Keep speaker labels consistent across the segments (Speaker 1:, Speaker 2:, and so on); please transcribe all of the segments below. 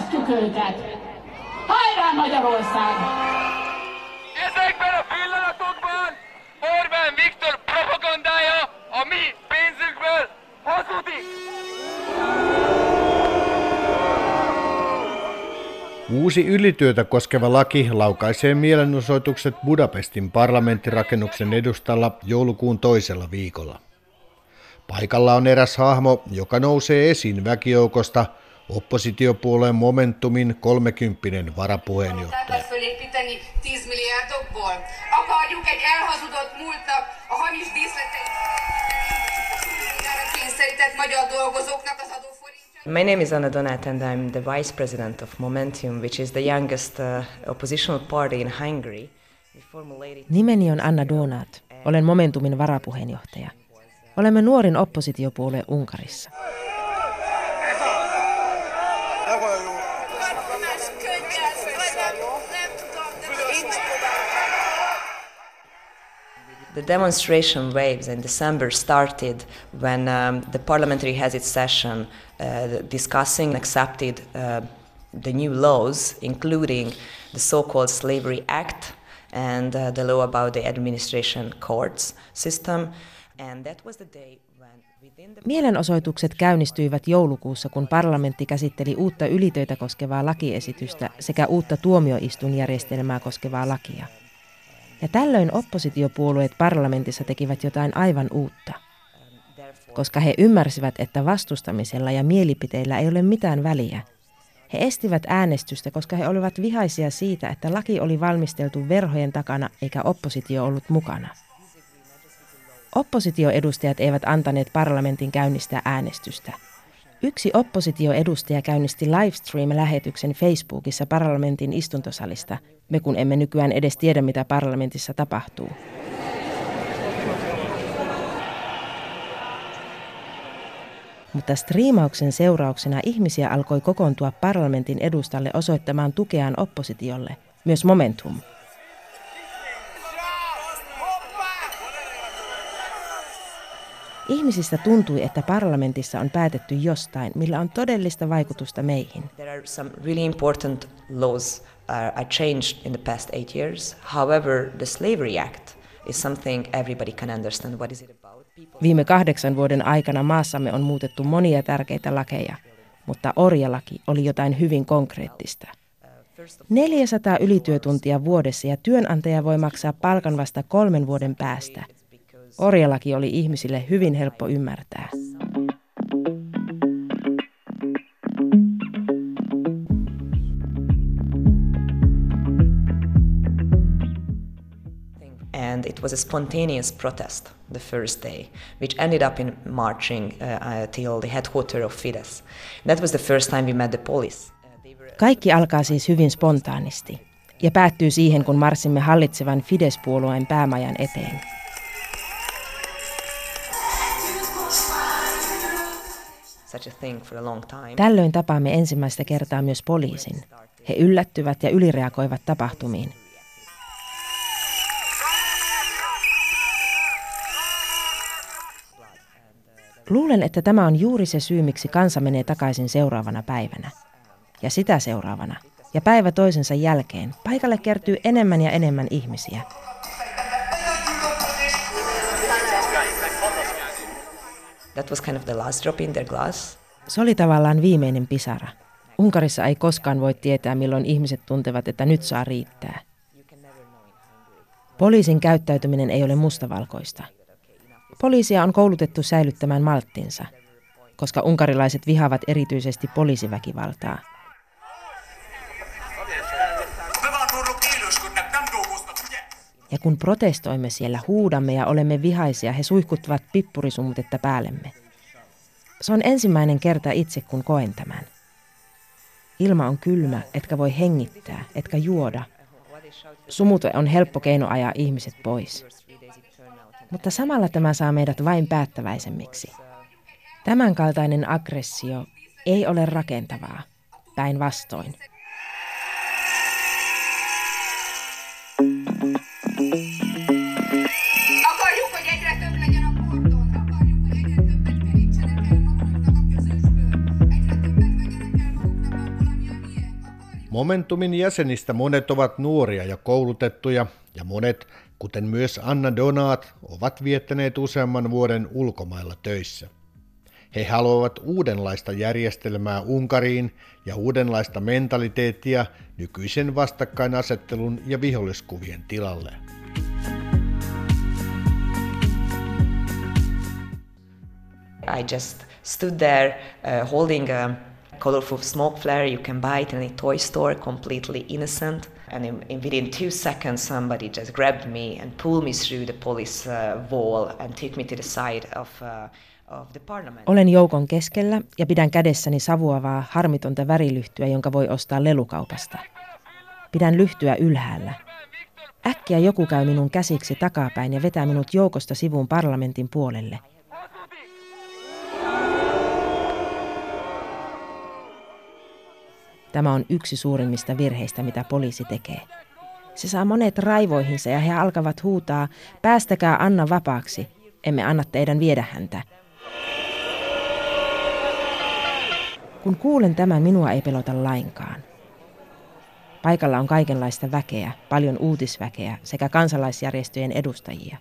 Speaker 1: választjuk őket! Hajrá Magyarország!
Speaker 2: Ezekben a pillanatokban Orbán Viktor propagandája a mi pénzükből hazudik!
Speaker 3: Uusi ylityötä koskeva laki laukaisee mielenosoitukset Budapestin parlamenttirakennuksen edustalla joulukuun toisella viikolla. Paikalla on eräs hahmo, joka nousee esiin väkijoukosta, oppositiopuolueen Momentumin 30 varapuheenjohtaja.
Speaker 4: fölépíteni 10 milliárdokból? Akarjuk egy elhazudott múltnak, a hamis díszleteit kényszerített magyar dolgozóknak az adóforintja?
Speaker 5: My name is Anna Donat and I'm the vice president of Momentum, which is the youngest uh, oppositional party in Hungary.
Speaker 6: Nimeni on Anna Donat. Olen Momentumin varapuheenjohtaja. Olemme nuorin oppositiopuolue Unkarissa.
Speaker 5: The demonstration waves in December started when um, the parliamentary has its session uh, discussing accepted uh, the new laws, including the so-called Slavery Act and uh, the law about the administration courts system. And that was the day when the
Speaker 6: Mielenosoitukset käynnistyivät joulukuussa, kun parlamentti käsitteli uutta ylitöitä koskevaa lakiesitystä sekä uutta tuomioistuinjärjestelmää koskevaa lakia. Ja tällöin oppositiopuolueet parlamentissa tekivät jotain aivan uutta, koska he ymmärsivät, että vastustamisella ja mielipiteillä ei ole mitään väliä. He estivät äänestystä, koska he olivat vihaisia siitä, että laki oli valmisteltu verhojen takana eikä oppositio ollut mukana. Oppositioedustajat eivät antaneet parlamentin käynnistää äänestystä. Yksi oppositioedustaja käynnisti livestream-lähetyksen Facebookissa parlamentin istuntosalista, me kun emme nykyään edes tiedä, mitä parlamentissa tapahtuu. Mutta striimauksen seurauksena ihmisiä alkoi kokoontua parlamentin edustalle osoittamaan tukeaan oppositiolle, myös Momentum. Ihmisistä tuntui, että parlamentissa on päätetty jostain, millä on todellista vaikutusta meihin.
Speaker 5: There are some really important laws uh, are changed in the past eight years. However, the Slavery Act is something everybody can understand. What is it about?
Speaker 6: Viime kahdeksan vuoden aikana maassamme on muutettu monia tärkeitä lakeja, mutta orjalaki oli jotain hyvin konkreettista. 400 ylityötuntia vuodessa ja työnantaja voi maksaa palkan vasta kolmen vuoden päästä. Orjalaki oli ihmisille hyvin helppo ymmärtää.
Speaker 5: and it was a spontaneous protest the first day, which ended up in marching uh, uh, till the headquarters of Fidesz. That was the first time we met the police.
Speaker 6: Kaikki alkaa siis hyvin spontaanisti ja päättyy siihen, kun marssimme hallitsevan Fidesz-puolueen päämajan eteen. Tällöin tapaamme ensimmäistä kertaa myös poliisin. He yllättyvät ja ylireagoivat tapahtumiin. Luulen, että tämä on juuri se syy, miksi kansa menee takaisin seuraavana päivänä. Ja sitä seuraavana. Ja päivä toisensa jälkeen paikalle kertyy enemmän ja enemmän ihmisiä.
Speaker 5: That was kind of the last drop in their glass.
Speaker 6: Se oli tavallaan viimeinen pisara. Unkarissa ei koskaan voi tietää, milloin ihmiset tuntevat, että nyt saa riittää. Poliisin käyttäytyminen ei ole mustavalkoista. Poliisia on koulutettu säilyttämään malttinsa, koska unkarilaiset vihaavat erityisesti poliisiväkivaltaa. Ja kun protestoimme siellä, huudamme ja olemme vihaisia, he suihkuttavat pippurisumutetta päällemme. Se on ensimmäinen kerta itse, kun koen tämän. Ilma on kylmä, etkä voi hengittää, etkä juoda. Sumute on helppo keino ajaa ihmiset pois. Mutta samalla tämä saa meidät vain päättäväisemmiksi. Tämänkaltainen aggressio ei ole rakentavaa, päinvastoin.
Speaker 3: Momentumin jäsenistä monet ovat nuoria ja koulutettuja, ja monet, kuten myös Anna Donat, ovat viettäneet useamman vuoden ulkomailla töissä. He haluavat uudenlaista järjestelmää Unkariin ja uudenlaista mentaliteettia nykyisen vastakkainasettelun ja viholliskuvien tilalle.
Speaker 5: I just stood there uh, holding a colorful smoke flare you can buy it in a toy store, completely innocent. And in, in within two seconds, somebody just grabbed me and pulled me through the police uh, wall and took me to the side of, uh.
Speaker 6: Olen joukon keskellä ja pidän kädessäni savuavaa harmitonta värilyhtyä, jonka voi ostaa lelukaupasta. Pidän lyhtyä ylhäällä. Äkkiä joku käy minun käsiksi takapäin ja vetää minut joukosta sivuun parlamentin puolelle – Tämä on yksi suurimmista virheistä, mitä poliisi tekee. Se saa monet raivoihinsa ja he alkavat huutaa, päästäkää Anna vapaaksi, emme anna teidän viedä häntä. Kun kuulen tämän, minua ei pelota lainkaan. Paikalla on kaikenlaista väkeä, paljon uutisväkeä sekä kansalaisjärjestöjen edustajia.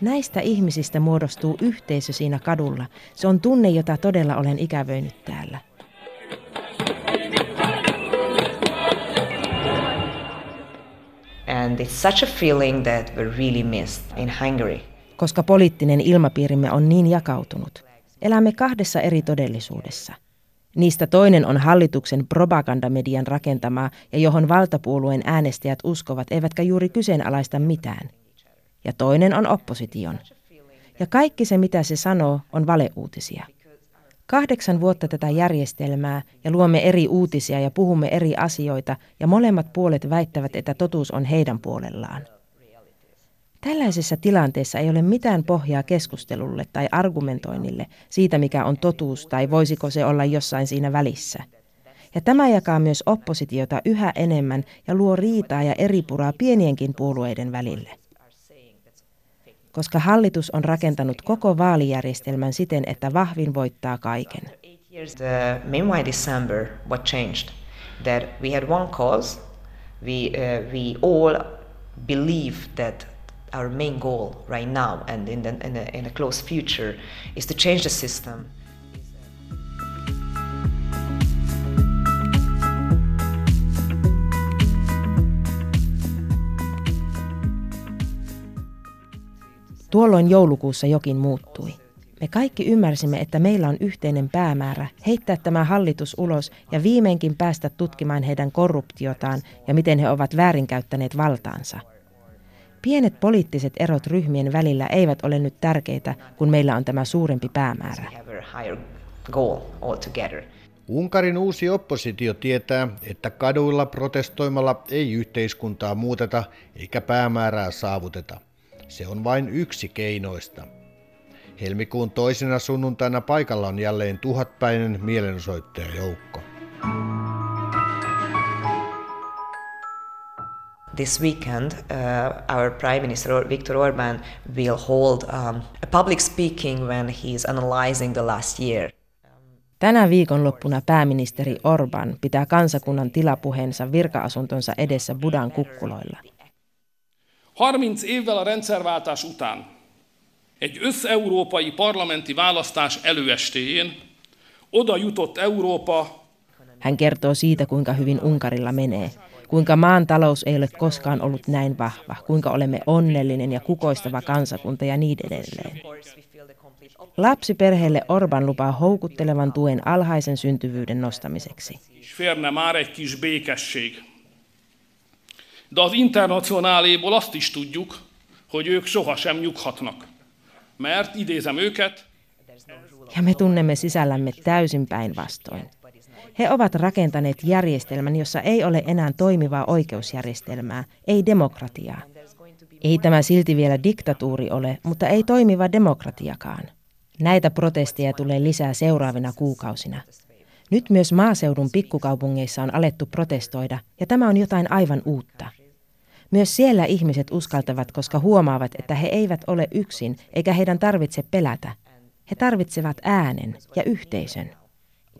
Speaker 6: Näistä ihmisistä muodostuu yhteisö siinä kadulla. Se on tunne, jota todella olen ikävöinyt täällä.
Speaker 5: And it's such a feeling that we really missed in Hungary.
Speaker 6: Koska poliittinen ilmapiirimme on niin jakautunut, elämme kahdessa eri todellisuudessa. Niistä toinen on hallituksen propagandamedian rakentamaa ja johon valtapuolueen äänestäjät uskovat eivätkä juuri kyseenalaista mitään. Ja toinen on opposition. Ja kaikki se, mitä se sanoo, on valeuutisia. Kahdeksan vuotta tätä järjestelmää ja luomme eri uutisia ja puhumme eri asioita ja molemmat puolet väittävät, että totuus on heidän puolellaan. Tällaisessa tilanteessa ei ole mitään pohjaa keskustelulle tai argumentoinnille siitä, mikä on totuus tai voisiko se olla jossain siinä välissä. Ja tämä jakaa myös oppositiota yhä enemmän ja luo riitaa ja eripuraa pienienkin puolueiden välille koska hallitus on rakentanut koko vaalijärjestelmän siten, että vahvin voittaa kaiken.
Speaker 5: Uh, believe that our main goal right now and in the, in the, in the close future is to change the system.
Speaker 6: Tuolloin joulukuussa jokin muuttui. Me kaikki ymmärsimme, että meillä on yhteinen päämäärä heittää tämä hallitus ulos ja viimeinkin päästä tutkimaan heidän korruptiotaan ja miten he ovat väärinkäyttäneet valtaansa. Pienet poliittiset erot ryhmien välillä eivät ole nyt tärkeitä, kun meillä on tämä suurempi päämäärä.
Speaker 3: Unkarin uusi oppositio tietää, että kaduilla protestoimalla ei yhteiskuntaa muuteta eikä päämäärää saavuteta. Se on vain yksi keinoista. Helmikuun toisena sunnuntaina paikalla on jälleen tuhatpäinen mielenosoittajajoukko.
Speaker 5: This weekend, uh, our Prime Minister Viktor Orban will hold um, a public speaking when he is analyzing the last year.
Speaker 6: Tänä viikonloppuna pääministeri Orban pitää kansakunnan tilapuheensa virka-asuntonsa edessä Budan kukkuloilla.
Speaker 7: 30 évvel a rendszerváltás után egy összeurópai parlamenti választás előestéjén oda jutott Európa.
Speaker 6: Hän kertoo siitä, kuinka hyvin Unkarilla menee, kuinka maan talous ei ole koskaan ollut näin vahva, kuinka olemme onnellinen ja kukoistava kansakunta ja niin edelleen. Lapsiperheelle Orban lupaa houkuttelevan tuen alhaisen syntyvyyden nostamiseksi.
Speaker 7: Férne már egy kis békesség. De az internacionáléból azt is tudjuk, hogy ők sohasem nyughatnak. Mert, idézem őket,
Speaker 6: ja me tunnemme sisällämme täysin päinvastoin. He ovat rakentaneet järjestelmän, jossa ei ole enää toimivaa oikeusjärjestelmää, ei demokratiaa. Ei tämä silti vielä diktatuuri ole, mutta ei toimiva demokratiakaan. Näitä protesteja tulee lisää seuraavina kuukausina. Nyt myös maaseudun pikkukaupungeissa on alettu protestoida, ja tämä on jotain aivan uutta. Myös siellä ihmiset uskaltavat, koska huomaavat, että he eivät ole yksin, eikä heidän tarvitse pelätä. He tarvitsevat äänen ja yhteisön.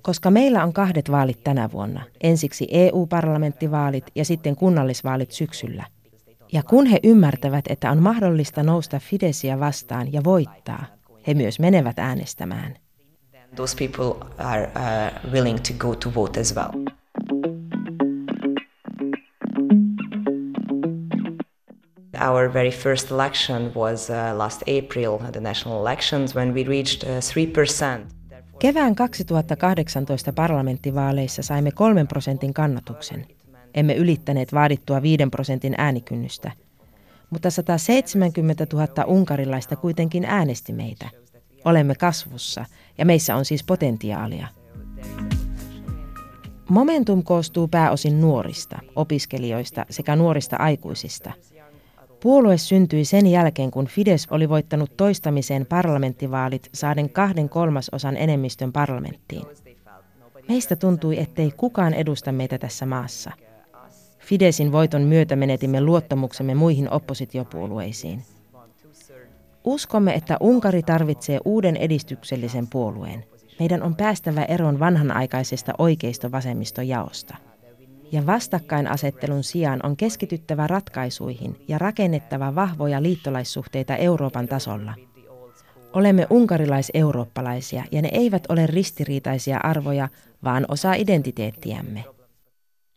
Speaker 6: Koska meillä on kahdet vaalit tänä vuonna, ensiksi EU-parlamenttivaalit ja sitten kunnallisvaalit syksyllä. Ja kun he ymmärtävät, että on mahdollista nousta Fidesiä vastaan ja voittaa, he myös menevät äänestämään.
Speaker 5: Those people are uh, willing to go to vote as well. Our very first election was uh, last April, the national elections, when we reached uh, 3%.
Speaker 6: Kevään 2018 parlamenttivaaleissa saimme kolmen prosentin kannatuksen. Emme ylittäneet vaadittua viiden prosentin äänikynnystä. Mutta 170 000 unkarilaista kuitenkin äänesti meitä. Olemme kasvussa ja meissä on siis potentiaalia. Momentum koostuu pääosin nuorista, opiskelijoista sekä nuorista aikuisista – Puolue syntyi sen jälkeen, kun Fides oli voittanut toistamiseen parlamenttivaalit saaden kahden kolmasosan enemmistön parlamenttiin. Meistä tuntui, ettei kukaan edusta meitä tässä maassa. Fidesin voiton myötä menetimme luottamuksemme muihin oppositiopuolueisiin. Uskomme, että Unkari tarvitsee uuden edistyksellisen puolueen. Meidän on päästävä eroon vanhanaikaisesta oikeisto-vasemmistojaosta ja vastakkainasettelun sijaan on keskityttävä ratkaisuihin ja rakennettava vahvoja liittolaissuhteita Euroopan tasolla. Olemme unkarilais-eurooppalaisia ja ne eivät ole ristiriitaisia arvoja, vaan osa identiteettiämme.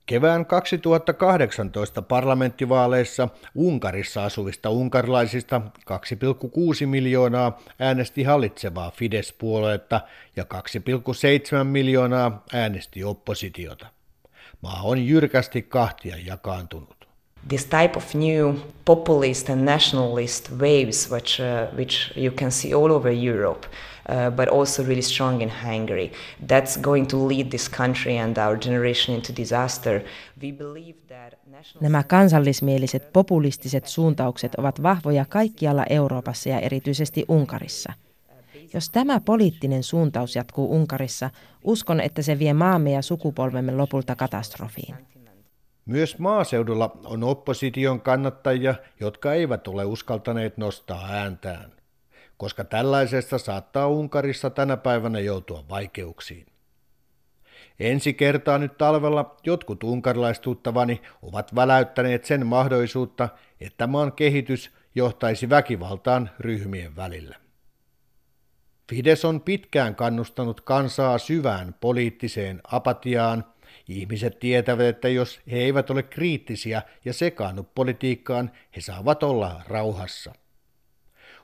Speaker 3: Kevään 2018 parlamenttivaaleissa Unkarissa asuvista unkarilaisista 2,6 miljoonaa äänesti hallitsevaa Fidesz-puoluetta ja 2,7 miljoonaa äänesti oppositiota. Maa on jyrkästi kahtia jakaantunut.
Speaker 5: This type of new populist and nationalist waves, which, uh, which you can see all over Europe, uh, but also really strong in Hungary, that's going to lead this country and our generation into disaster. We believe that
Speaker 6: Nämä kansallismieliset populistiset suuntaukset ovat vahvoja kaikkialla Euroopassa ja erityisesti Unkarissa – jos tämä poliittinen suuntaus jatkuu Unkarissa, uskon, että se vie maamme ja sukupolvemme lopulta katastrofiin.
Speaker 3: Myös maaseudulla on opposition kannattajia, jotka eivät ole uskaltaneet nostaa ääntään, koska tällaisesta saattaa Unkarissa tänä päivänä joutua vaikeuksiin. Ensi kertaa nyt talvella jotkut unkarilaistuttavani ovat väläyttäneet sen mahdollisuutta, että maan kehitys johtaisi väkivaltaan ryhmien välillä. Fides on pitkään kannustanut kansaa syvään poliittiseen apatiaan. Ihmiset tietävät, että jos he eivät ole kriittisiä ja sekaannu politiikkaan, he saavat olla rauhassa.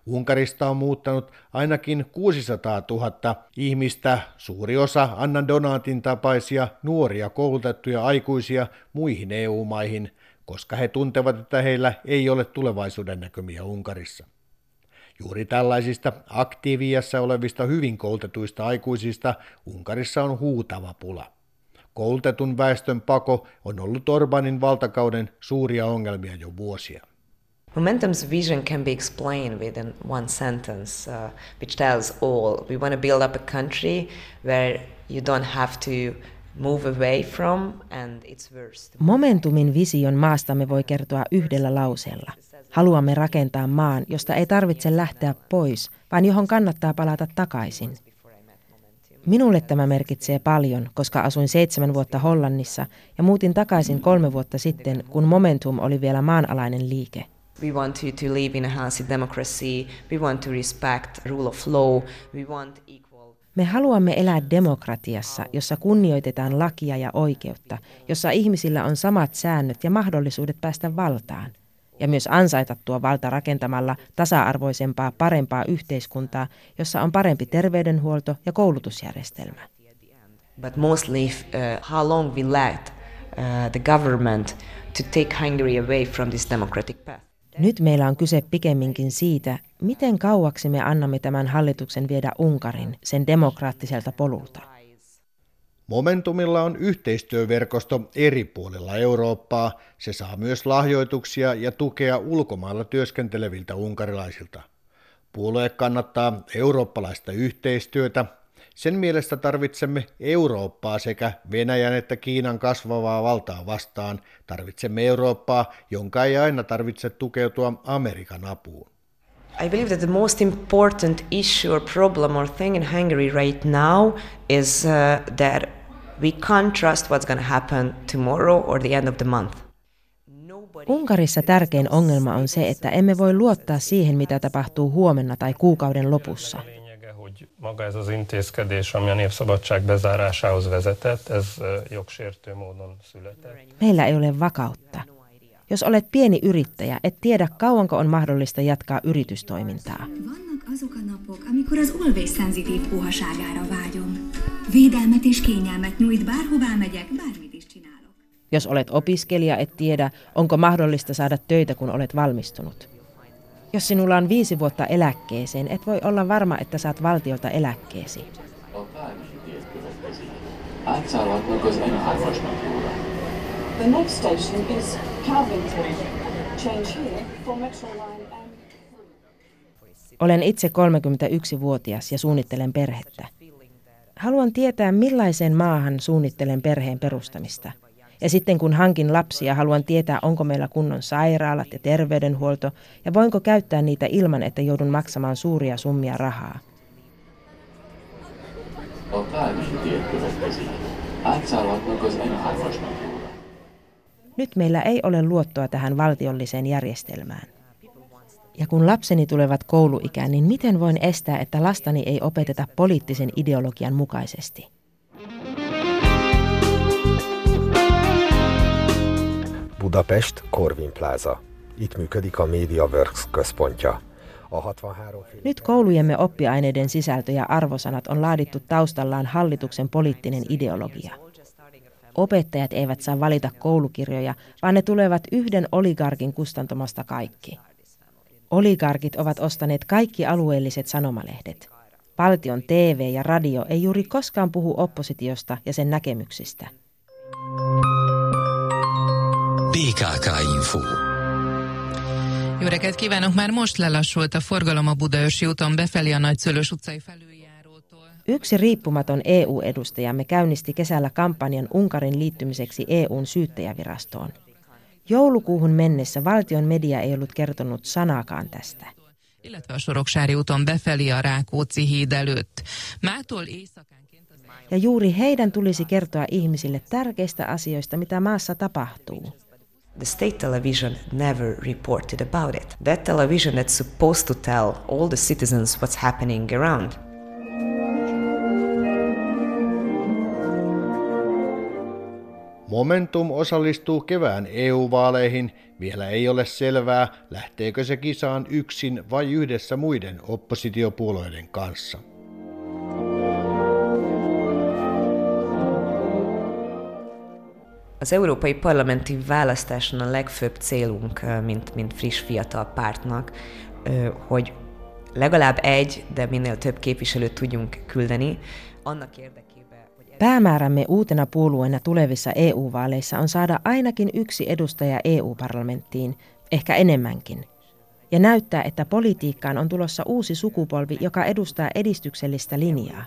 Speaker 3: Unkarista on muuttanut ainakin 600 000 ihmistä, suuri osa Anna Donatin tapaisia nuoria koulutettuja aikuisia muihin EU-maihin, koska he tuntevat, että heillä ei ole tulevaisuuden näkymiä Unkarissa. Juuri tällaisista aktiiviassa olevista hyvin koulutetuista aikuisista Unkarissa on huutava pula. Koulutetun väestön pako on ollut Orbanin valtakauden suuria ongelmia jo vuosia.
Speaker 5: Momentum's vision can be explained within one sentence, uh, which tells all. We want to build up a country where you don't have to move away from and it's worse.
Speaker 6: Momentumin vision maastamme voi kertoa yhdellä lauseella. Haluamme rakentaa maan, josta ei tarvitse lähteä pois, vaan johon kannattaa palata takaisin. Minulle tämä merkitsee paljon, koska asuin seitsemän vuotta Hollannissa ja muutin takaisin kolme vuotta sitten, kun Momentum oli vielä maanalainen liike.
Speaker 5: We want to, to live in a healthy democracy. We want to respect rule of law. We want equal...
Speaker 6: Me haluamme elää demokratiassa, jossa kunnioitetaan lakia ja oikeutta, jossa ihmisillä on samat säännöt ja mahdollisuudet päästä valtaan – ja myös ansaita tuo valta rakentamalla tasa-arvoisempaa, parempaa yhteiskuntaa, jossa on parempi terveydenhuolto ja koulutusjärjestelmä.
Speaker 5: But mostly uh, how long we let uh, the government to take Hungary away from this democratic path.
Speaker 6: Nyt meillä on kyse pikemminkin siitä, miten kauaksi me annamme tämän hallituksen viedä Unkarin sen demokraattiselta polulta.
Speaker 3: Momentumilla on yhteistyöverkosto eri puolilla Eurooppaa. Se saa myös lahjoituksia ja tukea ulkomailla työskenteleviltä unkarilaisilta. Puolue kannattaa eurooppalaista yhteistyötä. Sen mielestä tarvitsemme Eurooppaa sekä Venäjän että Kiinan kasvavaa valtaa vastaan. Tarvitsemme Eurooppaa, jonka ei aina tarvitse tukeutua Amerikan apuun.
Speaker 5: I believe that the most important issue or problem or thing in Hungary right now is uh, that we can't trust what's going to happen tomorrow or the end of the month.
Speaker 6: Unkarissa tärkein ongelma on se, että emme voi luottaa siihen, mitä tapahtuu huomenna tai kuukauden lopussa.
Speaker 8: Maga ez az intézkedés, ami a népszabadság bezárásához vezetett, ez jogsértő módon született.
Speaker 6: Meillä ei ole vakautta. Jos olet pieni yrittäjä, et tiedä kauanko on mahdollista jatkaa yritystoimintaa.
Speaker 9: Vannak azok a napok, amikor az olvésszenzitív puhaságára vágyom. Védelmet és kényelmet nyújt, bárhová megyek, bármit is csinálok.
Speaker 6: Jos olet opiskelija, et tiedä, onko mahdollista saada töitä, kun olet valmistunut. Jos sinulla on viisi vuotta eläkkeeseen, et voi olla varma, että saat valtiolta eläkkeesi.
Speaker 10: The next station is Calvington. Change here for Metroline and...
Speaker 6: Olen itse 31-vuotias ja suunnittelen perhettä. Haluan tietää, millaiseen maahan suunnittelen perheen perustamista. Ja sitten kun hankin lapsia, haluan tietää, onko meillä kunnon sairaalat ja terveydenhuolto, ja voinko käyttää niitä ilman, että joudun maksamaan suuria summia rahaa. Nyt meillä ei ole luottoa tähän valtiolliseen järjestelmään. Ja kun lapseni tulevat kouluikään, niin miten voin estää, että lastani ei opeteta poliittisen ideologian mukaisesti?
Speaker 11: Budapest, Corvin Plaza. Itt működik a MediaWorks központja. A 63
Speaker 6: Nyt koulujemme oppiaineiden sisältö ja arvosanat on laadittu taustallaan hallituksen poliittinen ideologia. Opettajat eivät saa valita koulukirjoja, vaan ne tulevat yhden oligarkin kustantamasta kaikki. Oligarkit ovat ostaneet kaikki alueelliset sanomalehdet. Valtion TV ja radio ei juuri koskaan puhu oppositiosta ja sen näkemyksistä.
Speaker 12: BKK-info.
Speaker 13: Jó reggelt kívánok! Már most lelassult a forgalom a Budaörsi úton befelé a Nagyszülős utcai felüljárótól.
Speaker 6: Yksi riippumaton EU-edustajamme käynnisti kesällä kampanjan Unkarin liittymiseksi EUn syyttäjävirastoon. Joulukuuhun mennessä valtion media ei ollut kertonut sanaakaan tästä. Ja juuri heidän tulisi kertoa ihmisille tärkeistä asioista, mitä maassa tapahtuu.
Speaker 5: The state television never reported about it. That television that's supposed to tell all the citizens what's happening around.
Speaker 3: Momentum osallistuu kevään EU-vaaleihin. Vielä ei ole selvää, lähteekö se kisaan yksin vai yhdessä muiden oppositiopuolueiden kanssa.
Speaker 5: Az európai parlamenti választáson a legfőbb célunk, mint, mint friss fiatal pártnak, hogy legalább egy, de minél több képviselőt tudjunk küldeni, annak érdekében.
Speaker 6: Päämäärämme uutena puolueena tulevissa EU-vaaleissa on saada ainakin yksi edustaja EU-parlamenttiin, ehkä enemmänkin. Ja näyttää, että politiikkaan on tulossa uusi sukupolvi, joka edustaa edistyksellistä linjaa.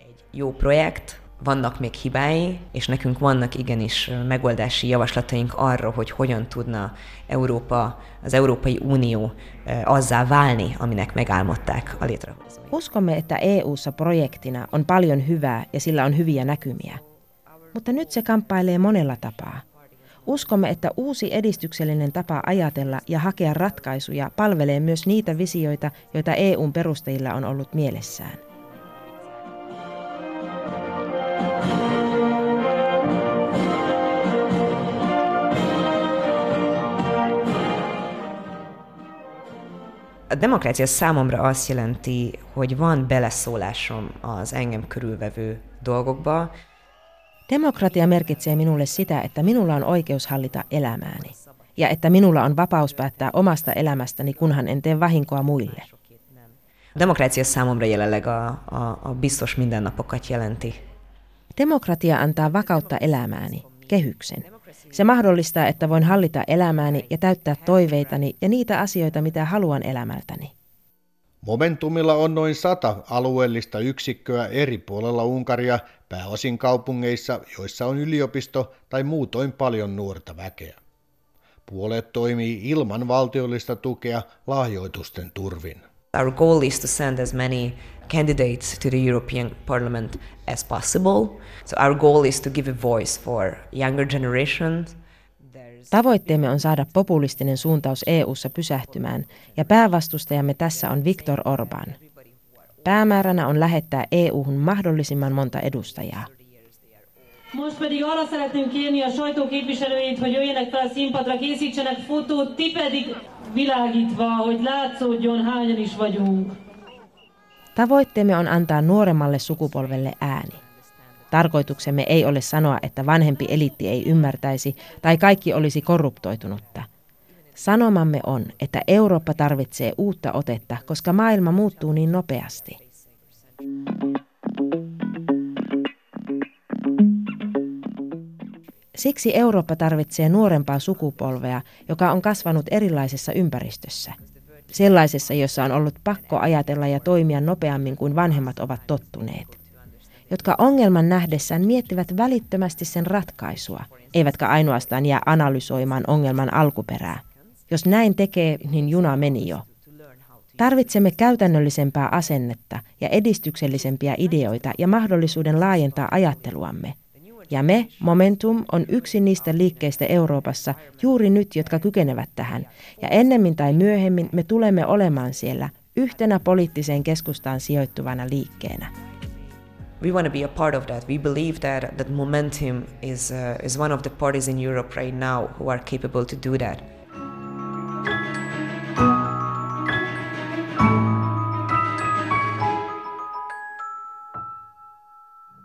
Speaker 5: Egy jó projekt, vannak még hibái, és nekünk vannak igenis megoldási javaslataink arra, hogy hogyan tudna Európa, az Európai Unió azzá válni, aminek megálmodták a létrehozói.
Speaker 6: Uskomme, että EU:ssa projektina on paljon hyvää ja sillä on hyviä näkymiä. Mutta nyt se kamppailee monella tapaa. Uskomme, että uusi edistyksellinen tapa ajatella ja hakea ratkaisuja palvelee myös niitä visioita, joita EUn perustajilla on ollut mielessään.
Speaker 5: A demokrácia számomra azt jelenti, hogy van beleszólásom az engem körülvevő dolgokba.
Speaker 6: Demokratia merkitsee minulle sitä, että minulla on oikeus hallita elämääni ja että minulla on vapaus päättää omasta elämästäni, kunhan en tee vahinkoa muille.
Speaker 5: Demokrácia számomra jelenleg a, a, a biztos mindennapokat jelenti.
Speaker 6: Demokratia antaa vakautta elämääni, kehyksen. Se mahdollistaa, että voin hallita elämääni ja täyttää toiveitani ja niitä asioita, mitä haluan elämältäni.
Speaker 3: Momentumilla on noin sata alueellista yksikköä eri puolella Unkaria, pääosin kaupungeissa, joissa on yliopisto tai muutoin paljon nuorta väkeä. puolet toimii ilman valtiollista tukea lahjoitusten turvin.
Speaker 5: Our goal is to send as many candidates to the European Parliament as possible. So our goal is to give a voice for younger generations.
Speaker 6: Tavoitteemme on saada populistinen suuntaus EU:ssa pysähtymään ja päävastustajamme tässä on Viktor Orban. Päämääränä on lähettää EU-hun mahdollisimman monta edustajaa.
Speaker 12: Most pedig arra szeretném kérni a sajtóképviselőit, hogy jöjjenek fel a színpadra, készítsenek fotót, ti pedig világítva, hogy látszódjon hányan is vagyunk.
Speaker 6: Tavoitteemme on antaa nuoremmalle sukupolvelle ääni. Tarkoituksemme ei ole sanoa, että vanhempi eliitti ei ymmärtäisi tai kaikki olisi korruptoitunutta. Sanomamme on, että Eurooppa tarvitsee uutta otetta, koska maailma muuttuu niin nopeasti. Siksi Eurooppa tarvitsee nuorempaa sukupolvea, joka on kasvanut erilaisessa ympäristössä. Sellaisessa, jossa on ollut pakko ajatella ja toimia nopeammin kuin vanhemmat ovat tottuneet. Jotka ongelman nähdessään miettivät välittömästi sen ratkaisua, eivätkä ainoastaan jää analysoimaan ongelman alkuperää. Jos näin tekee, niin juna meni jo. Tarvitsemme käytännöllisempää asennetta ja edistyksellisempiä ideoita ja mahdollisuuden laajentaa ajatteluamme – ja me, Momentum, on yksi niistä liikkeistä Euroopassa juuri nyt, jotka kykenevät tähän. Ja ennemmin tai myöhemmin me tulemme olemaan siellä yhtenä poliittiseen keskustaan sijoittuvana liikkeenä.
Speaker 5: We want to be a part of that. We believe that that Momentum is uh, is one of the parties in Europe right now who are capable to do that.